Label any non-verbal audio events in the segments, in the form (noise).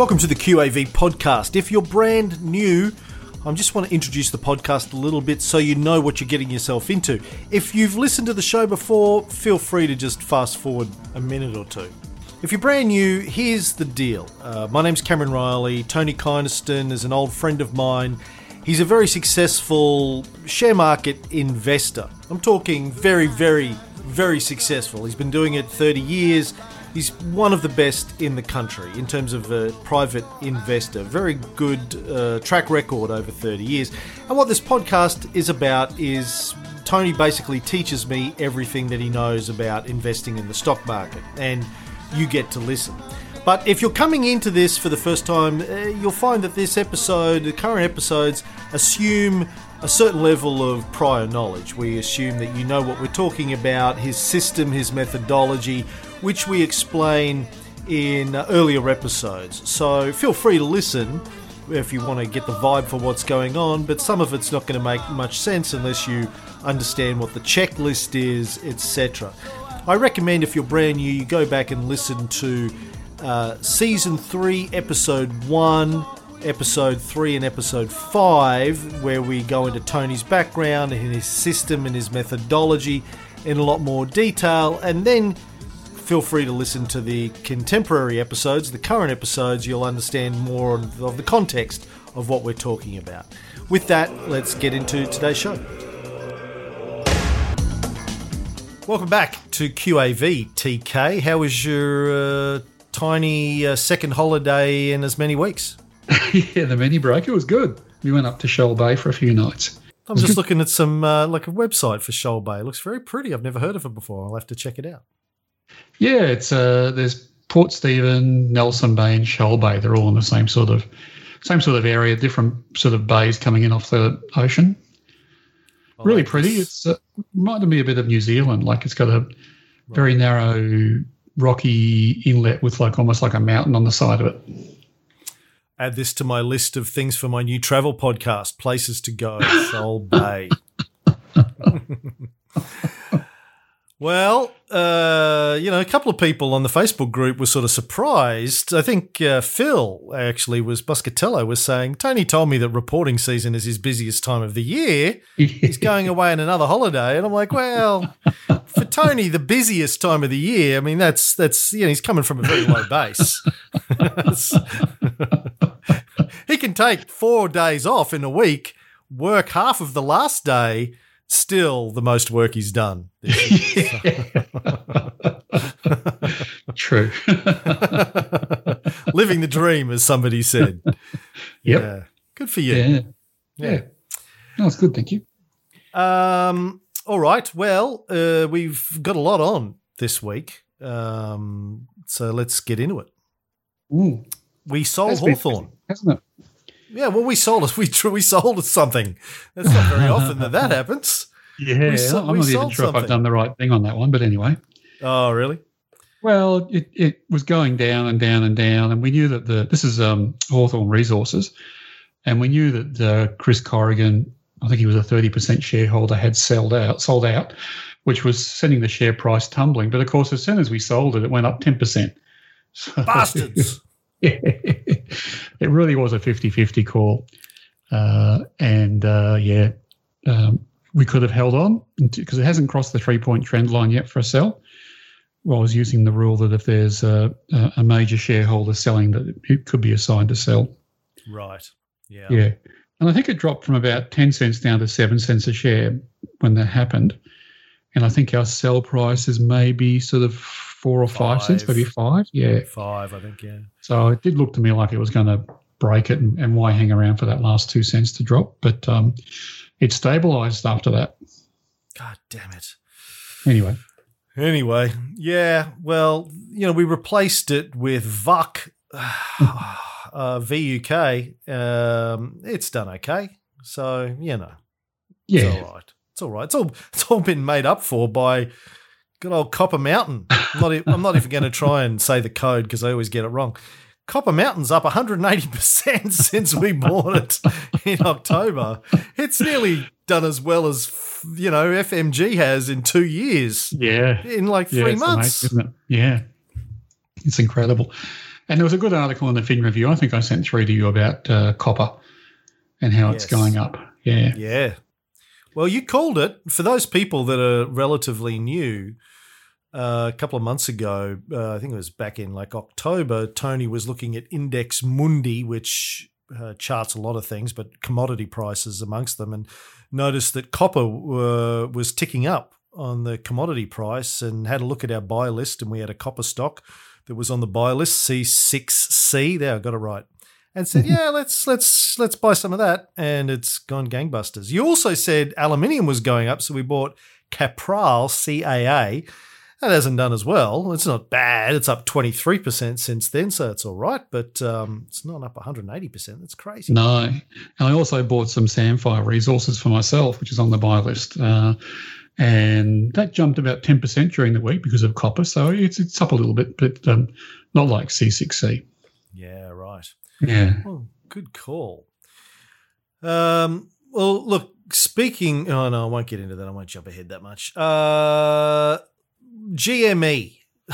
Welcome to the QAV podcast. If you're brand new, I just want to introduce the podcast a little bit so you know what you're getting yourself into. If you've listened to the show before, feel free to just fast forward a minute or two. If you're brand new, here's the deal. Uh, my name's Cameron Riley. Tony Kynaston is an old friend of mine. He's a very successful share market investor. I'm talking very, very, very successful. He's been doing it 30 years. He's one of the best in the country in terms of a private investor. Very good uh, track record over 30 years. And what this podcast is about is Tony basically teaches me everything that he knows about investing in the stock market, and you get to listen. But if you're coming into this for the first time, uh, you'll find that this episode, the current episodes, assume a certain level of prior knowledge. We assume that you know what we're talking about, his system, his methodology, which we explain in uh, earlier episodes. So feel free to listen if you want to get the vibe for what's going on, but some of it's not going to make much sense unless you understand what the checklist is, etc. I recommend if you're brand new, you go back and listen to uh, season 3, episode 1, episode 3, and episode 5, where we go into Tony's background and his system and his methodology in a lot more detail, and then feel free to listen to the contemporary episodes, the current episodes, you'll understand more of the context of what we're talking about. With that, let's get into today's show. Welcome back to QAV TK. How was your uh, tiny uh, second holiday in as many weeks? (laughs) yeah, the mini break. It was good. We went up to Shoal Bay for a few nights. I'm just looking at some uh, like a website for Shoal Bay. It looks very pretty. I've never heard of it before. I'll have to check it out. Yeah, it's uh, there's Port Stephen, Nelson Bay, and Shoal Bay. They're all in the same sort of same sort of area, different sort of bays coming in off the ocean. I really pretty. It's uh, reminded me a bit of New Zealand. Like it's got a right. very narrow, rocky inlet with like almost like a mountain on the side of it. Add this to my list of things for my new travel podcast: places to go. Shoal Bay. (laughs) (laughs) Well, uh, you know, a couple of people on the Facebook group were sort of surprised. I think uh, Phil actually was Buscatello was saying Tony told me that reporting season is his busiest time of the year. He's (laughs) going away on another holiday, and I'm like, well, for Tony, the busiest time of the year. I mean, that's that's you know, he's coming from a very low base. (laughs) he can take four days off in a week, work half of the last day still the most work he's done. (laughs) True. (laughs) Living the dream, as somebody said. Yep. Yeah. Good for you. Yeah. Yeah. No, it's good. Thank you. Um, all right. Well, uh, we've got a lot on this week. Um, so let's get into it. Ooh. We sold Hawthorn. Hasn't it? Yeah, well, we sold us. We we sold us something. That's not very often that that (laughs) happens. Yeah, so, I'm not even sure something. if I've done the right thing on that one, but anyway. Oh, really? Well, it, it was going down and down and down, and we knew that the this is um, Hawthorn Resources, and we knew that uh, Chris Corrigan, I think he was a 30% shareholder, had sold out, sold out, which was sending the share price tumbling. But of course, as soon as we sold it, it went up 10%. (laughs) So, Bastards! Yeah, (laughs) it really was a 50 50 call. Uh, and uh, yeah, um, we could have held on because it hasn't crossed the three point trend line yet for a sell. Well, I was using the rule that if there's a, a major shareholder selling, that it could be assigned to sell. Right. Yeah. Yeah. And I think it dropped from about 10 cents down to 7 cents a share when that happened. And I think our sell price is maybe sort of four or five, five cents, maybe five. Yeah. Five, I think, yeah. So it did look to me like it was going to break it and, and, why hang around for that last two cents to drop. But um, it stabilized after that. God damn it. Anyway. Anyway, yeah, well, you know, we replaced it with VUK, (sighs) uh, VUK. Um, it's done okay. So, you know, yeah. it's all right. It's all right. It's all, it's all been made up for by good old Copper Mountain. I'm not, I'm not even going to try and say the code because I always get it wrong. Copper Mountain's up 180% (laughs) since we bought it in October. It's nearly done as well as, you know, FMG has in two years. Yeah. In like three yeah, months. Amazing, it? Yeah. It's incredible. And there was a good article in the Fin Review. I think I sent through to you about uh, copper and how it's going up. Yeah. Yeah. Well, you called it. For those people that are relatively new, uh, a couple of months ago, uh, I think it was back in like October, Tony was looking at Index Mundi, which uh, charts a lot of things, but commodity prices amongst them, and noticed that copper uh, was ticking up on the commodity price and had a look at our buy list, and we had a copper stock that was on the buy list, C6C. There, I got it right and said, "Yeah, let's let's let's buy some of that." And it's gone gangbusters. You also said aluminium was going up, so we bought Capral CAA. That hasn't done as well. It's not bad. It's up twenty three percent since then, so it's all right. But um, it's not up one hundred and eighty percent. That's crazy. No. And I also bought some Sandfire resources for myself, which is on the buy list. Uh, and that jumped about 10% during the week because of copper. So it's, it's up a little bit, but um, not like C6C. Yeah. Yeah. Oh, good call. Um, well, look, speaking. Oh, no, I won't get into that. I won't jump ahead that much. Uh, GME. (laughs)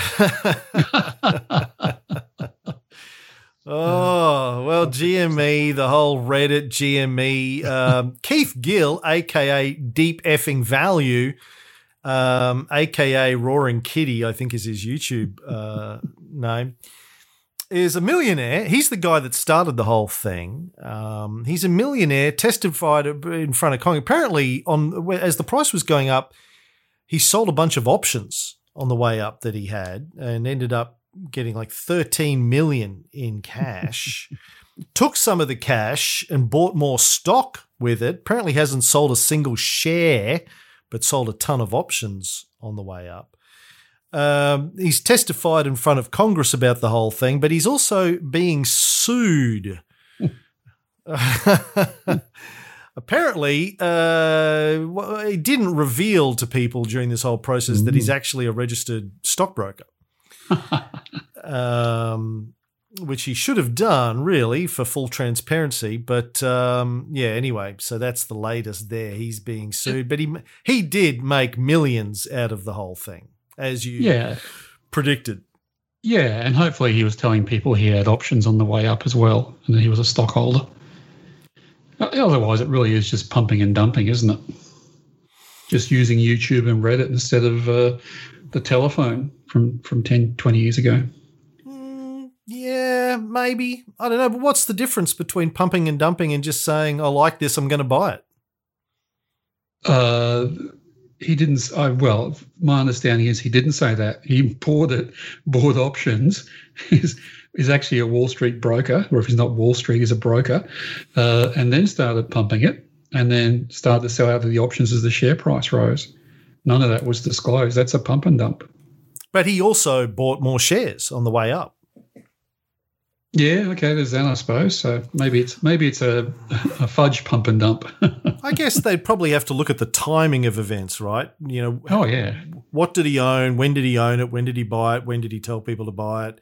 oh, well, GME, the whole Reddit GME. Um, (laughs) Keith Gill, aka Deep Effing Value, um, aka Roaring Kitty, I think is his YouTube uh, name is a millionaire. He's the guy that started the whole thing. Um, he's a millionaire, testified in front of Congress. Apparently, on as the price was going up, he sold a bunch of options on the way up that he had, and ended up getting like 13 million in cash. (laughs) Took some of the cash and bought more stock with it. Apparently, hasn't sold a single share, but sold a ton of options on the way up. Um, he's testified in front of Congress about the whole thing, but he's also being sued. (laughs) Apparently, uh, he didn't reveal to people during this whole process that he's actually a registered stockbroker, (laughs) um, which he should have done, really, for full transparency. But um, yeah, anyway, so that's the latest there. He's being sued, but he he did make millions out of the whole thing as you Yeah. predicted. Yeah. And hopefully he was telling people he had options on the way up as well and that he was a stockholder. Otherwise, it really is just pumping and dumping, isn't it? Just using YouTube and Reddit instead of uh, the telephone from, from 10, 20 years ago. Mm, yeah, maybe. I don't know. But what's the difference between pumping and dumping and just saying, I like this, I'm going to buy it? Uh, he didn't. I, well, my understanding is he didn't say that. He bought it, bought options. (laughs) He's, he's actually a Wall Street broker, or if he's not Wall Street, he's a broker, uh, and then started pumping it, and then started to sell out of the options as the share price rose. None of that was disclosed. That's a pump and dump. But he also bought more shares on the way up. Yeah, okay, there's that, I suppose. So maybe it's maybe it's a, (laughs) a fudge pump and dump. (laughs) I guess they'd probably have to look at the timing of events, right? You know, oh yeah, what did he own? When did he own it? When did he buy it? When did he tell people to buy it?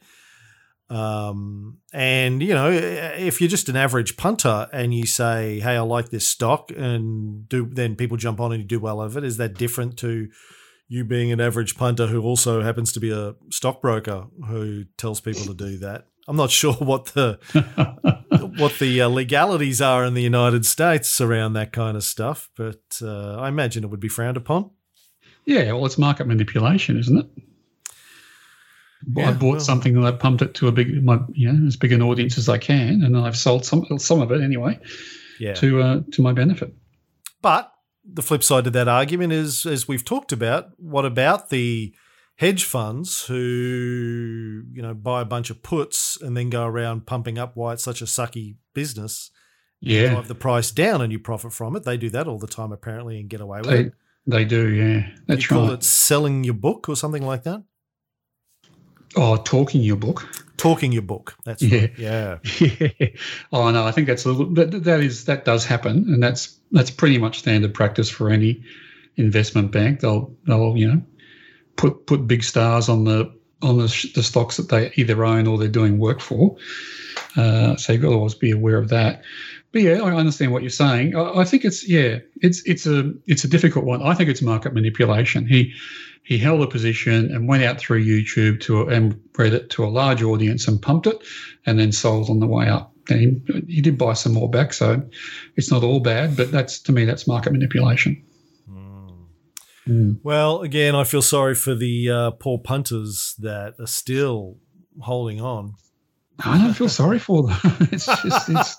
Um, and you know, if you're just an average punter and you say, "Hey, I like this stock," and do then people jump on and you do well of it, is that different to you being an average punter who also happens to be a stockbroker who tells people to do that? I'm not sure what the (laughs) what the uh, legalities are in the United States around that kind of stuff, but uh, I imagine it would be frowned upon. yeah. Well, it's market manipulation, isn't it? I bought well- something and I pumped it to a big, my, you know, as big an audience as I can, and I've sold some some of it anyway Yeah. to uh, to my benefit. But the flip side to that argument is, as we've talked about, what about the hedge funds who, you know, buy a bunch of puts and then go around pumping up why it's such a sucky business, Yeah, drive the price down and you profit from it. They do that all the time apparently and get away with they it. they do. Yeah, That's You call right. it selling your book or something like that? Oh, talking your book. Talking your book. That's Yeah. right. Yeah. Yeah. (laughs) Oh no, I think that's a little. That, that is that does happen, and that's that's pretty much standard practice for any investment bank. They'll they'll you know put put big stars on the on the, the stocks that they either own or they're doing work for, Uh, so you've got to always be aware of that. But yeah, I understand what you're saying. I, I think it's yeah, it's it's a it's a difficult one. I think it's market manipulation. He he held a position and went out through YouTube to and Reddit to a large audience and pumped it, and then sold on the way up. And he, he did buy some more back, so it's not all bad. But that's to me, that's market manipulation. Mm. Well, again, I feel sorry for the uh, poor punters that are still holding on. I don't feel sorry for them. (laughs) it's just it's,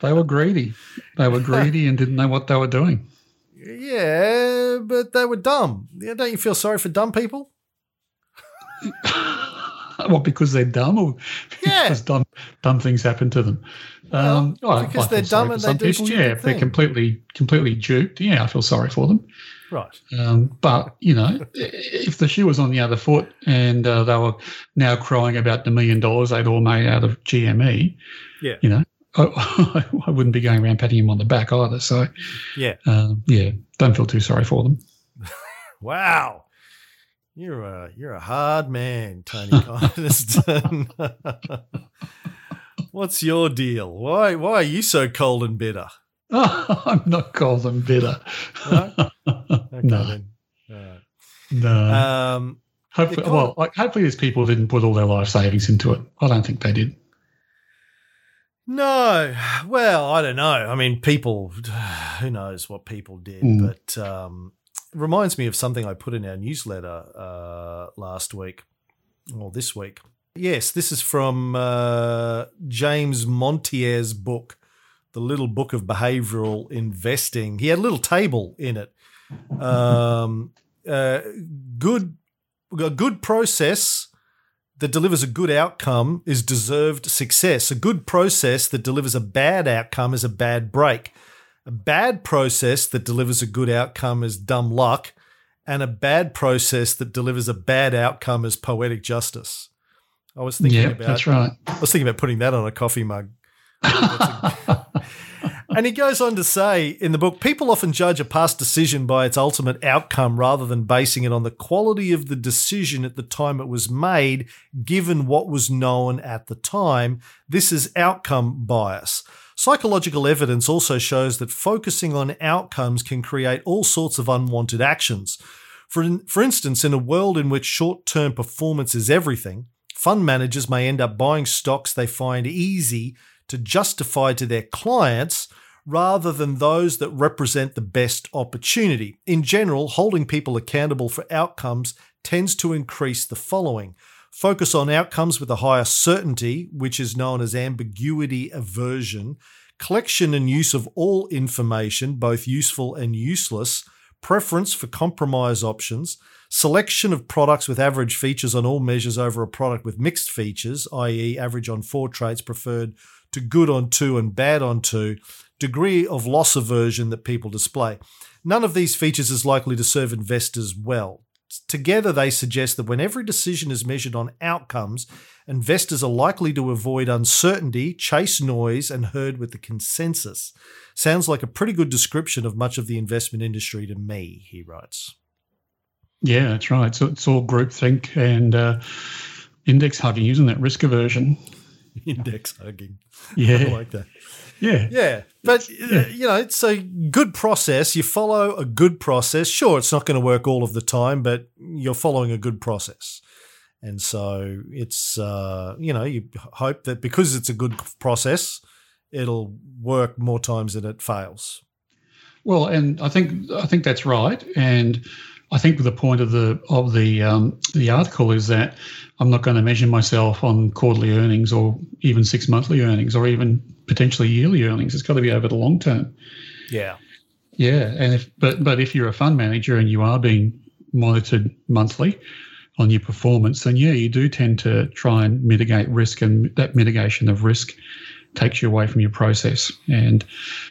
they were greedy. They were greedy and didn't know what they were doing. Yeah, but they were dumb. Don't you feel sorry for dumb people? (laughs) well, because they're dumb, or yeah. because dumb dumb things happen to them. Um, well, because they're dumb and they do people, Yeah, if they're completely completely duped, yeah, I feel sorry for them. Right. Um, but, you know, if the shoe was on the other foot and uh, they were now crying about the million dollars they'd all made out of GME, yeah. you know, I, (laughs) I, wouldn't be going around patting him on the back either. So, yeah. Um, yeah, don't feel too sorry for them. (laughs) wow. You're a you're a hard man, Tony (laughs) Kynaston. What's your deal? Why why are you so cold and bitter? Oh, (laughs) I'm not cold and bitter. No. (laughs) Okay, no. Right. No. Um, hopefully, well, like, hopefully, these people didn't put all their life savings into it. I don't think they did. No, well, I don't know. I mean, people, (sighs) who knows what people did, mm. but um, it reminds me of something I put in our newsletter uh, last week or this week. Yes, this is from uh, James Montier's book, The Little Book of Behavioral Investing. He had a little table in it um, uh, good, a good process that delivers a good outcome is deserved success. A good process that delivers a bad outcome is a bad break. A bad process that delivers a good outcome is dumb luck. And a bad process that delivers a bad outcome is poetic justice. I was thinking yeah, about that's right. I was thinking about putting that on a coffee mug. And he goes on to say in the book people often judge a past decision by its ultimate outcome rather than basing it on the quality of the decision at the time it was made, given what was known at the time. This is outcome bias. Psychological evidence also shows that focusing on outcomes can create all sorts of unwanted actions. For, in, for instance, in a world in which short term performance is everything, fund managers may end up buying stocks they find easy to justify to their clients rather than those that represent the best opportunity. In general, holding people accountable for outcomes tends to increase the following focus on outcomes with a higher certainty, which is known as ambiguity aversion, collection and use of all information, both useful and useless, preference for compromise options, selection of products with average features on all measures over a product with mixed features, i.e., average on four traits preferred to good on two and bad on two, degree of loss aversion that people display. None of these features is likely to serve investors well. Together, they suggest that when every decision is measured on outcomes, investors are likely to avoid uncertainty, chase noise, and herd with the consensus. Sounds like a pretty good description of much of the investment industry to me, he writes. Yeah, that's right. So it's all groupthink and uh, index hugging, isn't it? Risk aversion. (laughs) Index hugging. (laughs) Yeah. I like that. Yeah. Yeah. But, yeah. you know, it's a good process. You follow a good process. Sure, it's not going to work all of the time, but you're following a good process. And so it's, uh, you know, you hope that because it's a good process, it'll work more times than it fails. Well, and I think I think that's right. And I think the point of the of the um, the article is that I'm not going to measure myself on quarterly earnings or even six monthly earnings or even potentially yearly earnings. It's got to be over the long term. Yeah. Yeah, and if but but if you're a fund manager and you are being monitored monthly on your performance, then yeah, you do tend to try and mitigate risk, and that mitigation of risk takes you away from your process. And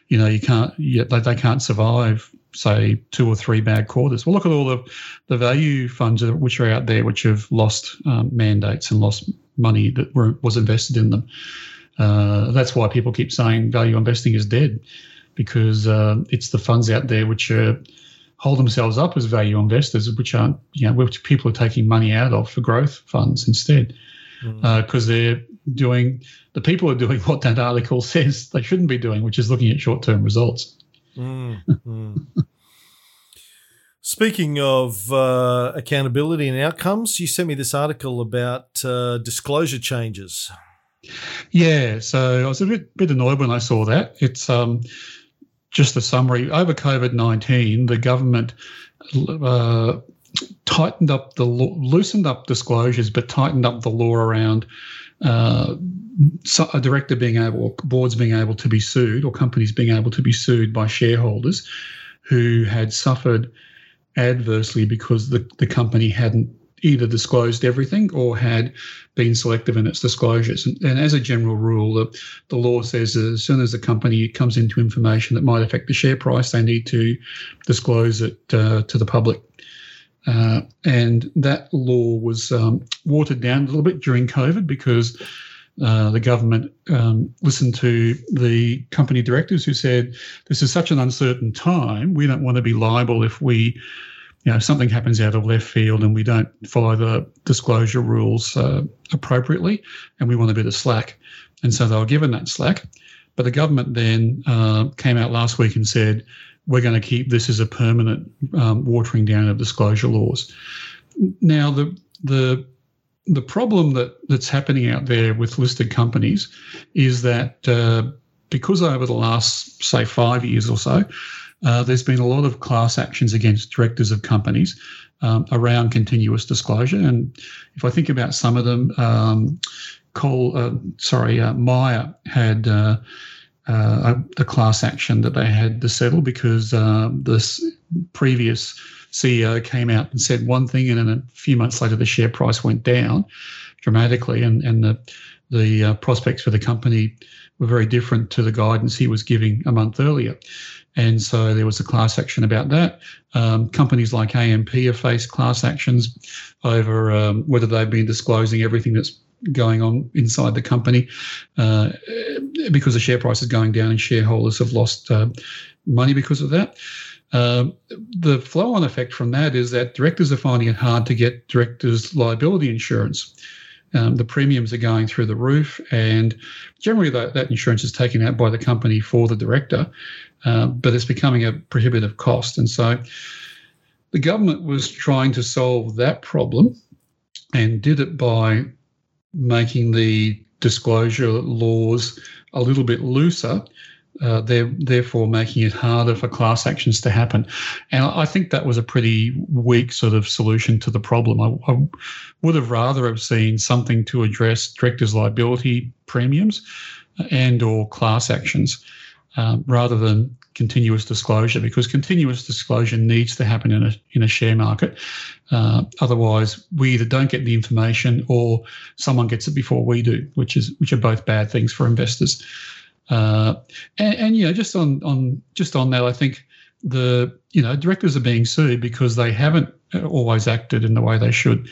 you know you can't you, they, they can't survive say two or three bad quarters. Well, look at all the the value funds which are out there which have lost um, mandates and lost money that were, was invested in them. Uh, that's why people keep saying value investing is dead, because uh, it's the funds out there which are hold themselves up as value investors, which aren't you know which people are taking money out of for growth funds instead, because mm. uh, they're doing the people are doing (laughs) what that article says they shouldn't be doing, which is looking at short term results. Mm, mm. Speaking of uh, accountability and outcomes, you sent me this article about uh, disclosure changes. Yeah, so I was a bit bit annoyed when I saw that. It's um, just a summary. Over COVID nineteen, the government uh, tightened up the law, loosened up disclosures, but tightened up the law around uh, a director being able, boards being able to be sued, or companies being able to be sued by shareholders who had suffered adversely because the, the company hadn't either disclosed everything or had been selective in its disclosures. And, and, as a general rule, the, the law says as soon as a company comes into information that might affect the share price, they need to disclose it uh, to the public. Uh, and that law was um, watered down a little bit during COVID because uh, the government um, listened to the company directors who said, "This is such an uncertain time. We don't want to be liable if we." You know, something happens out of left field and we don't follow the disclosure rules uh, appropriately, and we want a bit of slack. And so they were given that slack. But the government then uh, came out last week and said, we're going to keep this as a permanent um, watering down of disclosure laws. Now, the the the problem that that's happening out there with listed companies is that uh, because over the last say five years or so, uh, there's been a lot of class actions against directors of companies um, around continuous disclosure, and if I think about some of them, um, Cole, uh, sorry, uh, Myer had. Uh, uh, a, class action that they had to settle because this previous CEO came out and said one thing, and then a few months later, the share price went down dramatically, and and the the uh, prospects for the company were very different to the guidance he was giving a month earlier. And so there was a class action about that. Um, companies like AMP have faced class actions over um, whether they've been disclosing everything that's going on inside the company uh, because the share price is going down and shareholders have lost uh, money because of that. Um, the flow on effect from that is that directors are finding it hard to get directors' liability insurance. Um, the premiums are going through the roof, and generally that, that insurance is taken out by the company for the director, uh, but it's becoming a prohibitive cost. And so the government was trying to solve that problem and did it by making the disclosure laws a little bit looser uh, they're therefore making it harder for class actions to happen. And I think that was a pretty weak sort of solution to the problem. I, I would have rather have seen something to address directors' liability premiums and or class actions um, rather than continuous disclosure because continuous disclosure needs to happen in a in a share market. Uh, otherwise, we either don't get the information or someone gets it before we do, which is which are both bad things for investors. Uh, and, and, you know, just on on just on that, I think the you know directors are being sued because they haven't always acted in the way they should,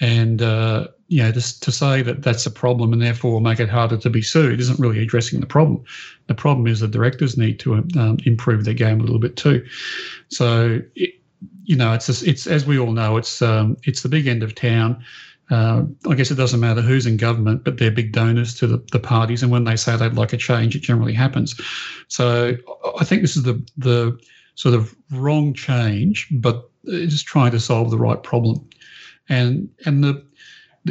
and uh, you know, just to say that that's a problem and therefore make it harder to be sued isn't really addressing the problem. The problem is the directors need to um, improve their game a little bit too. So. It, you know, it's it's as we all know, it's um, it's the big end of town. Uh, I guess it doesn't matter who's in government, but they're big donors to the, the parties. And when they say they'd like a change, it generally happens. So I think this is the the sort of wrong change, but it's trying to solve the right problem. And and the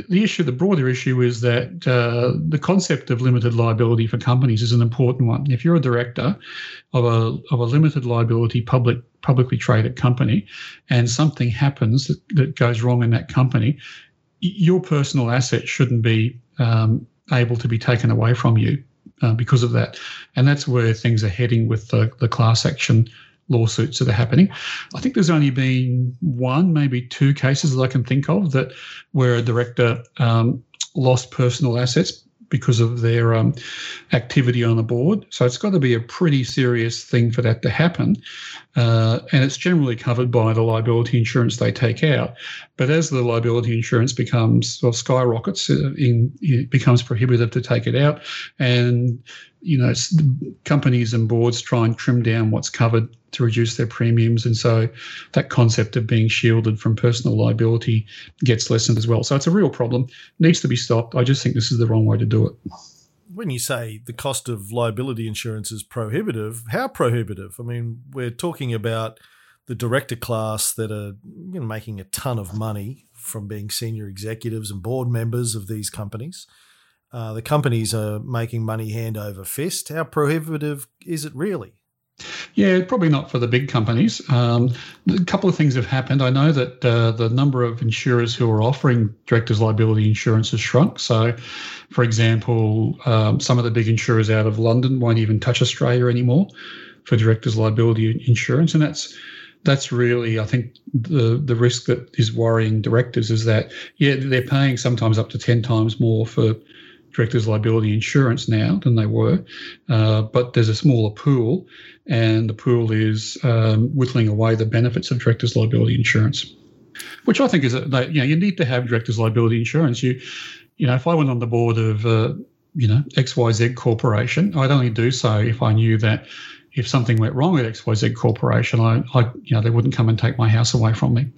the issue, the broader issue, is that uh, the concept of limited liability for companies is an important one. If you're a director of a of a limited liability public publicly traded company, and something happens that, that goes wrong in that company, your personal asset shouldn't be um, able to be taken away from you uh, because of that. And that's where things are heading with the, the class action lawsuits that are happening. I think there's only been one, maybe two cases that I can think of that where a director um, lost personal assets because of their um, activity on the board. So it's got to be a pretty serious thing for that to happen. Uh, and it's generally covered by the liability insurance they take out. But as the liability insurance becomes or skyrockets, uh, in, it becomes prohibitive to take it out. And, you know, companies and boards try and trim down what's covered to reduce their premiums. And so that concept of being shielded from personal liability gets lessened as well. So it's a real problem, needs to be stopped. I just think this is the wrong way to do it. When you say the cost of liability insurance is prohibitive, how prohibitive? I mean, we're talking about the director class that are you know, making a ton of money from being senior executives and board members of these companies. Uh, the companies are making money hand over fist. How prohibitive is it really? Yeah, probably not for the big companies. Um, a couple of things have happened. I know that uh, the number of insurers who are offering directors' liability insurance has shrunk. So, for example, um, some of the big insurers out of London won't even touch Australia anymore for directors' liability insurance, and that's that's really, I think, the the risk that is worrying directors is that yeah, they're paying sometimes up to ten times more for directors' liability insurance now than they were, uh, but there's a smaller pool, and the pool is um, whittling away the benefits of directors' liability insurance, which I think is that you know you need to have directors' liability insurance. You, you know, if I went on the board of uh, you know XYZ Corporation, I'd only do so if I knew that if something went wrong at XYZ Corporation, I, I you know they wouldn't come and take my house away from me.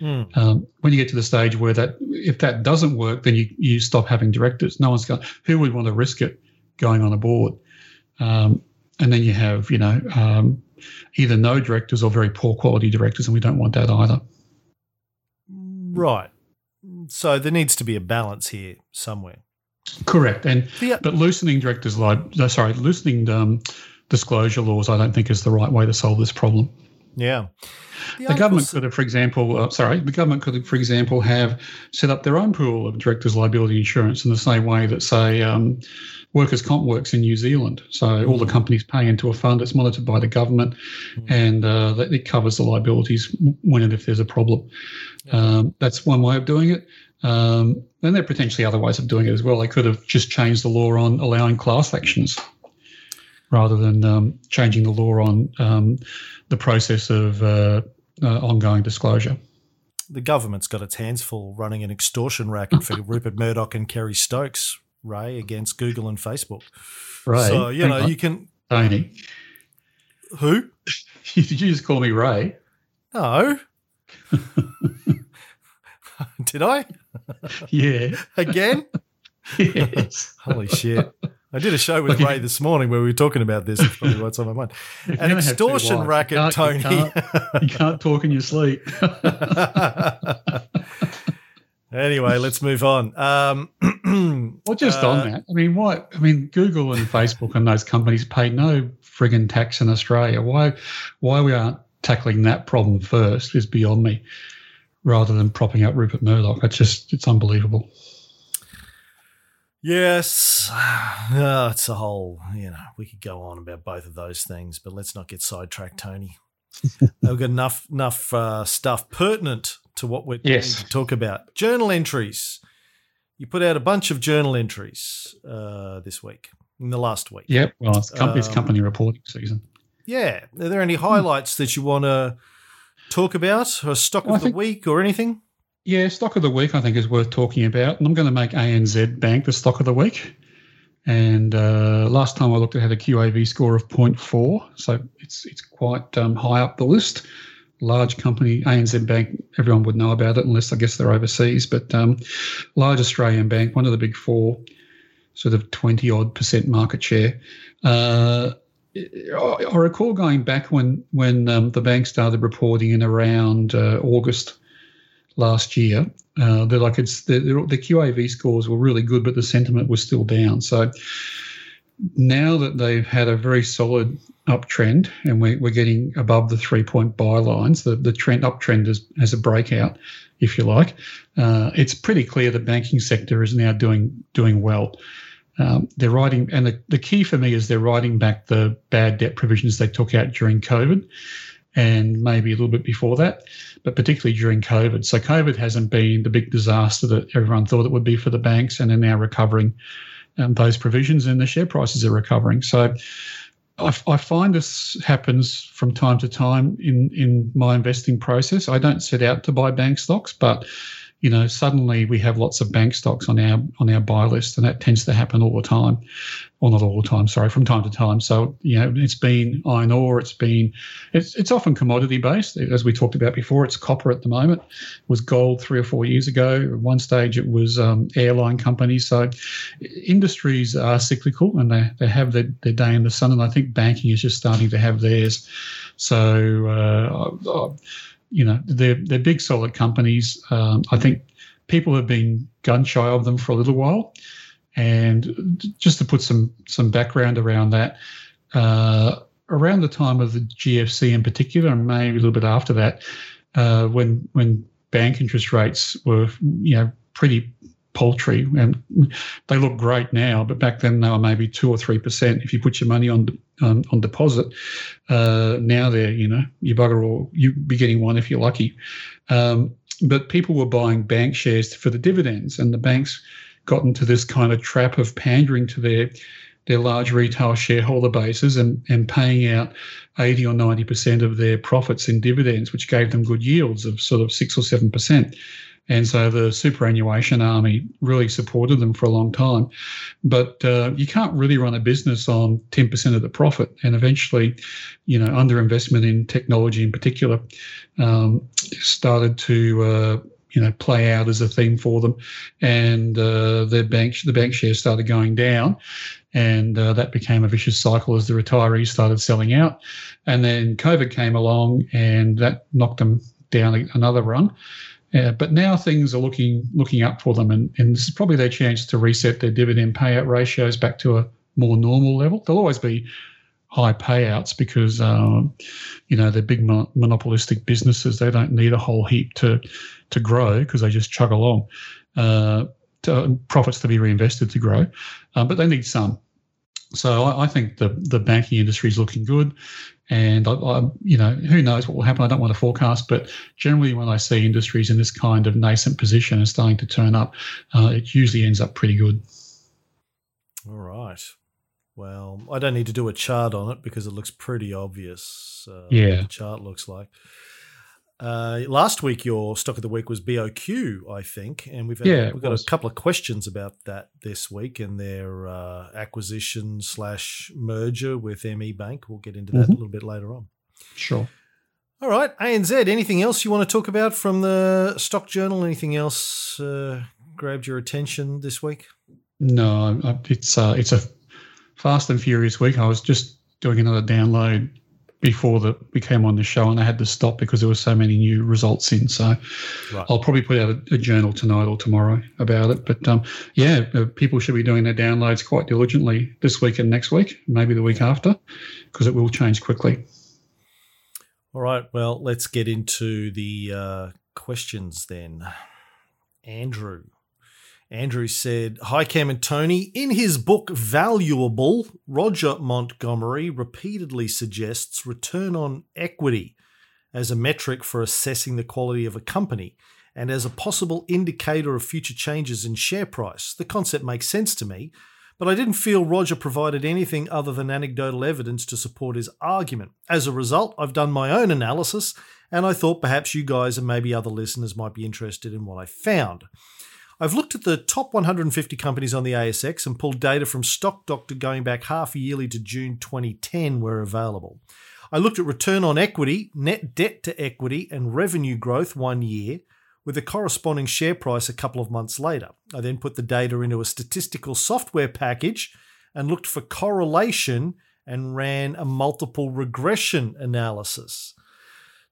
Mm. Um, when you get to the stage where that, if that doesn't work, then you, you stop having directors. No one's going. Who would want to risk it going on a board? Um, and then you have, you know, um, either no directors or very poor quality directors, and we don't want that either. Right. So there needs to be a balance here somewhere. Correct. And but loosening directors' li- sorry, loosening um, disclosure laws, I don't think is the right way to solve this problem. Yeah. The, the government could have, for example, uh, sorry, the government could, have, for example, have set up their own pool of directors' liability insurance in the same way that, say, um, workers' comp works in New Zealand. So mm-hmm. all the companies pay into a fund that's monitored by the government, mm-hmm. and uh, it covers the liabilities when and if there's a problem. Yeah. Um, that's one way of doing it. Um, and there are potentially other ways of doing it as well. They could have just changed the law on allowing class actions rather than um, changing the law on um, the process of uh, uh, ongoing disclosure. The government's got its hands full running an extortion racket for (laughs) Rupert Murdoch and Kerry Stokes, Ray, against Google and Facebook. Ray. So, you know, you can. Tony. Who? Did (laughs) you just call me Ray? No. (laughs) Did I? Yeah. Again? Yes. Holy shit. I did a show with Ray this morning where we were talking about this. It's probably (laughs) what's on my mind. An extortion racket, you Tony. You can't, you can't talk in your sleep. (laughs) anyway, let's move on. Um, (clears throat) well, just uh, on that, I mean, why? I mean, Google and Facebook and those companies pay no frigging tax in Australia. Why? Why we aren't tackling that problem first is beyond me. Rather than propping up Rupert Murdoch, it's just it's unbelievable. Yes, (sighs) oh, it's a whole, you know, we could go on about both of those things, but let's not get sidetracked, Tony. (laughs) We've got enough enough uh, stuff pertinent to what we're yes. to talk about. Journal entries. You put out a bunch of journal entries uh, this week, in the last week. Yep. Well, it's, com- um, it's company reporting season. Yeah. Are there any highlights that you want to talk about, or stock well, of the week, or anything? Yeah, stock of the week I think is worth talking about, and I'm going to make ANZ Bank the stock of the week. And uh, last time I looked, it had a QAV score of 0.4, so it's it's quite um, high up the list. Large company, ANZ Bank, everyone would know about it unless I guess they're overseas. But um, large Australian bank, one of the big four, sort of 20 odd percent market share. Uh, I recall going back when when um, the bank started reporting in around uh, August last year. Uh, that like it's the, the QAV scores were really good, but the sentiment was still down. So now that they've had a very solid uptrend and we're, we're getting above the three point buy lines, the, the trend uptrend is, has a breakout, if you like. Uh, it's pretty clear the banking sector is now doing doing well. Um, they're writing, and the, the key for me is they're writing back the bad debt provisions they took out during COVID and maybe a little bit before that, but particularly during COVID. So COVID hasn't been the big disaster that everyone thought it would be for the banks, and they're now recovering um, those provisions, and the share prices are recovering. So I, I, find this happens from time to time in in my investing process. I don't set out to buy bank stocks, but you know, suddenly we have lots of bank stocks on our on our buy list, and that tends to happen all the time, or not all the time, sorry, from time to time. So you know, it's been iron ore, it's been, it's it's often commodity based, as we talked about before. It's copper at the moment, it was gold three or four years ago. At one stage, it was um, airline companies. So industries are cyclical, and they they have their, their day in the sun, and I think banking is just starting to have theirs. So. Uh, you know, they're they're big, solid companies. Um, I think people have been gun shy of them for a little while, and just to put some some background around that, uh, around the time of the GFC in particular, and maybe a little bit after that, uh, when when bank interest rates were you know pretty paltry and they look great now but back then they were maybe two or three percent if you put your money on on, on deposit uh, now they're you know you bugger all you be getting one if you're lucky um, but people were buying bank shares for the dividends and the banks got into this kind of trap of pandering to their their large retail shareholder bases and, and paying out 80 or 90% of their profits in dividends, which gave them good yields of sort of six or 7%. And so the superannuation army really supported them for a long time. But uh, you can't really run a business on 10% of the profit. And eventually, you know, underinvestment in technology in particular um, started to. Uh, you know, play out as a theme for them, and uh, their bank the bank shares started going down, and uh, that became a vicious cycle as the retirees started selling out, and then COVID came along and that knocked them down another run, uh, but now things are looking looking up for them, and, and this is probably their chance to reset their dividend payout ratios back to a more normal level. There'll always be high payouts because um, you know they're big mon- monopolistic businesses. They don't need a whole heap to to grow because they just chug along. Uh, to, profits to be reinvested to grow, uh, but they need some. So I, I, think the the banking industry is looking good. And I, I, you know, who knows what will happen? I don't want to forecast, but generally, when I see industries in this kind of nascent position and starting to turn up, uh, it usually ends up pretty good. All right. Well, I don't need to do a chart on it because it looks pretty obvious. Uh, yeah, the chart looks like. Uh, last week, your stock of the week was BOQ, I think, and we've had, yeah, we've got was. a couple of questions about that this week and their uh, acquisition slash merger with ME Bank. We'll get into that mm-hmm. a little bit later on. Sure. All right, ANZ. Anything else you want to talk about from the stock journal? Anything else uh, grabbed your attention this week? No, it's uh, it's a fast and furious week. I was just doing another download before that we came on the show, and I had to stop because there were so many new results in. So right. I'll probably put out a, a, journal tonight or tomorrow about it. But um, yeah, uh, people should be doing their downloads quite diligently this week and next week, maybe the week after, because it will change quickly. All right. Well, let's get into the uh, questions then. Andrew. Andrew said, Hi, Cam and Tony. In his book Valuable, Roger Montgomery repeatedly suggests return on equity as a metric for assessing the quality of a company and as a possible indicator of future changes in share price. The concept makes sense to me, but I didn't feel Roger provided anything other than anecdotal evidence to support his argument. As a result, I've done my own analysis, and I thought perhaps you guys and maybe other listeners might be interested in what I found. I've looked at the top 150 companies on the ASX and pulled data from Stock Doctor going back half yearly to June 2010 where available. I looked at return on equity, net debt to equity, and revenue growth one year with a corresponding share price a couple of months later. I then put the data into a statistical software package and looked for correlation and ran a multiple regression analysis.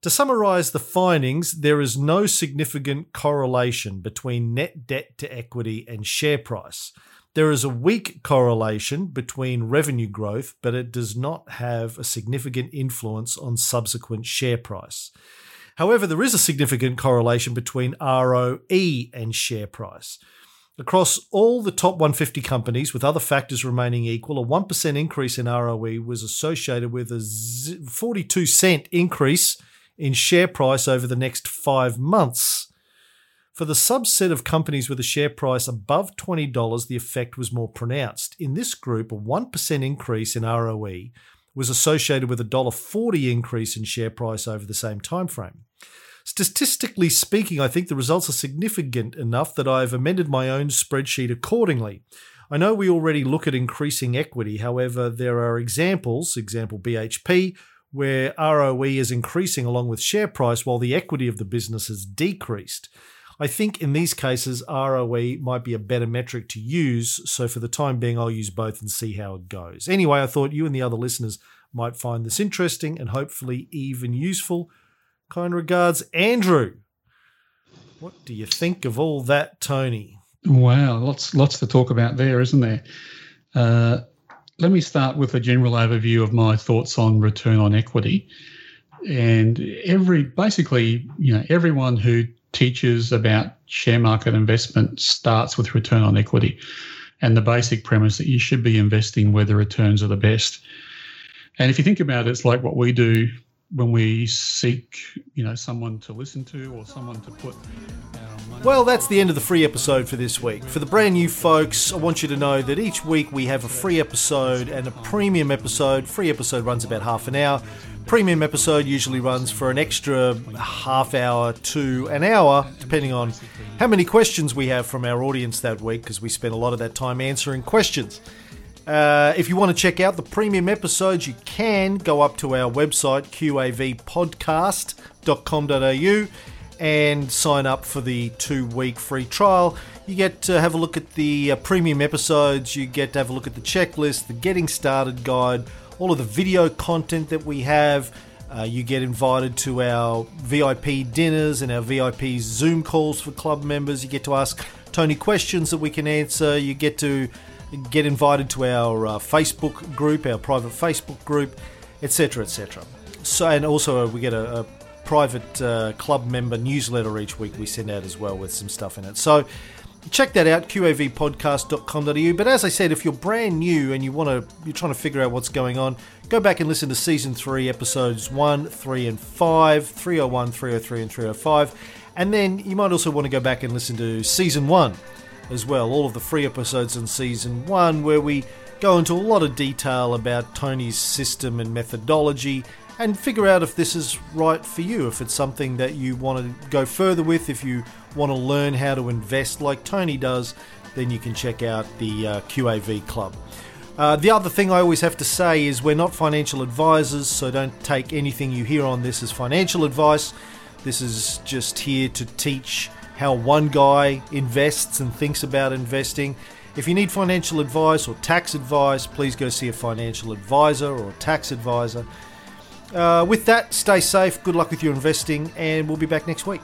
To summarize the findings, there is no significant correlation between net debt to equity and share price. There is a weak correlation between revenue growth, but it does not have a significant influence on subsequent share price. However, there is a significant correlation between ROE and share price. Across all the top 150 companies, with other factors remaining equal, a 1% increase in ROE was associated with a 42 cent increase in share price over the next five months. For the subset of companies with a share price above $20, the effect was more pronounced. In this group, a 1% increase in ROE was associated with a $1.40 increase in share price over the same time frame. Statistically speaking, I think the results are significant enough that I've amended my own spreadsheet accordingly. I know we already look at increasing equity, however, there are examples, example BHP, where ROE is increasing along with share price while the equity of the business has decreased. I think in these cases, ROE might be a better metric to use. So for the time being, I'll use both and see how it goes. Anyway, I thought you and the other listeners might find this interesting and hopefully even useful. Kind regards, Andrew. What do you think of all that, Tony? Wow, lots lots to talk about there, isn't there? Uh, let me start with a general overview of my thoughts on return on equity. And every basically, you know, everyone who teaches about share market investment starts with return on equity and the basic premise that you should be investing where the returns are the best. And if you think about it, it's like what we do when we seek, you know, someone to listen to or someone to put well, that's the end of the free episode for this week. For the brand new folks, I want you to know that each week we have a free episode and a premium episode. Free episode runs about half an hour. Premium episode usually runs for an extra half hour to an hour, depending on how many questions we have from our audience that week, because we spend a lot of that time answering questions. Uh, if you want to check out the premium episodes, you can go up to our website, qavpodcast.com.au, and sign up for the two week free trial. You get to have a look at the uh, premium episodes, you get to have a look at the checklist, the getting started guide, all of the video content that we have. Uh, you get invited to our VIP dinners and our VIP Zoom calls for club members. You get to ask Tony questions that we can answer. You get to get invited to our uh, Facebook group, our private Facebook group, etc., etc. So, and also uh, we get a, a private uh, club member newsletter each week we send out as well with some stuff in it. So check that out qavpodcast.com.au but as i said if you're brand new and you want to you're trying to figure out what's going on go back and listen to season 3 episodes 1 3 and 5 301 303 and 305 and then you might also want to go back and listen to season 1 as well all of the free episodes in season 1 where we go into a lot of detail about tony's system and methodology and figure out if this is right for you, if it's something that you want to go further with, if you want to learn how to invest like Tony does, then you can check out the uh, QAV Club. Uh, the other thing I always have to say is we're not financial advisors, so don't take anything you hear on this as financial advice. This is just here to teach how one guy invests and thinks about investing. If you need financial advice or tax advice, please go see a financial advisor or tax advisor. Uh, with that, stay safe, good luck with your investing, and we'll be back next week.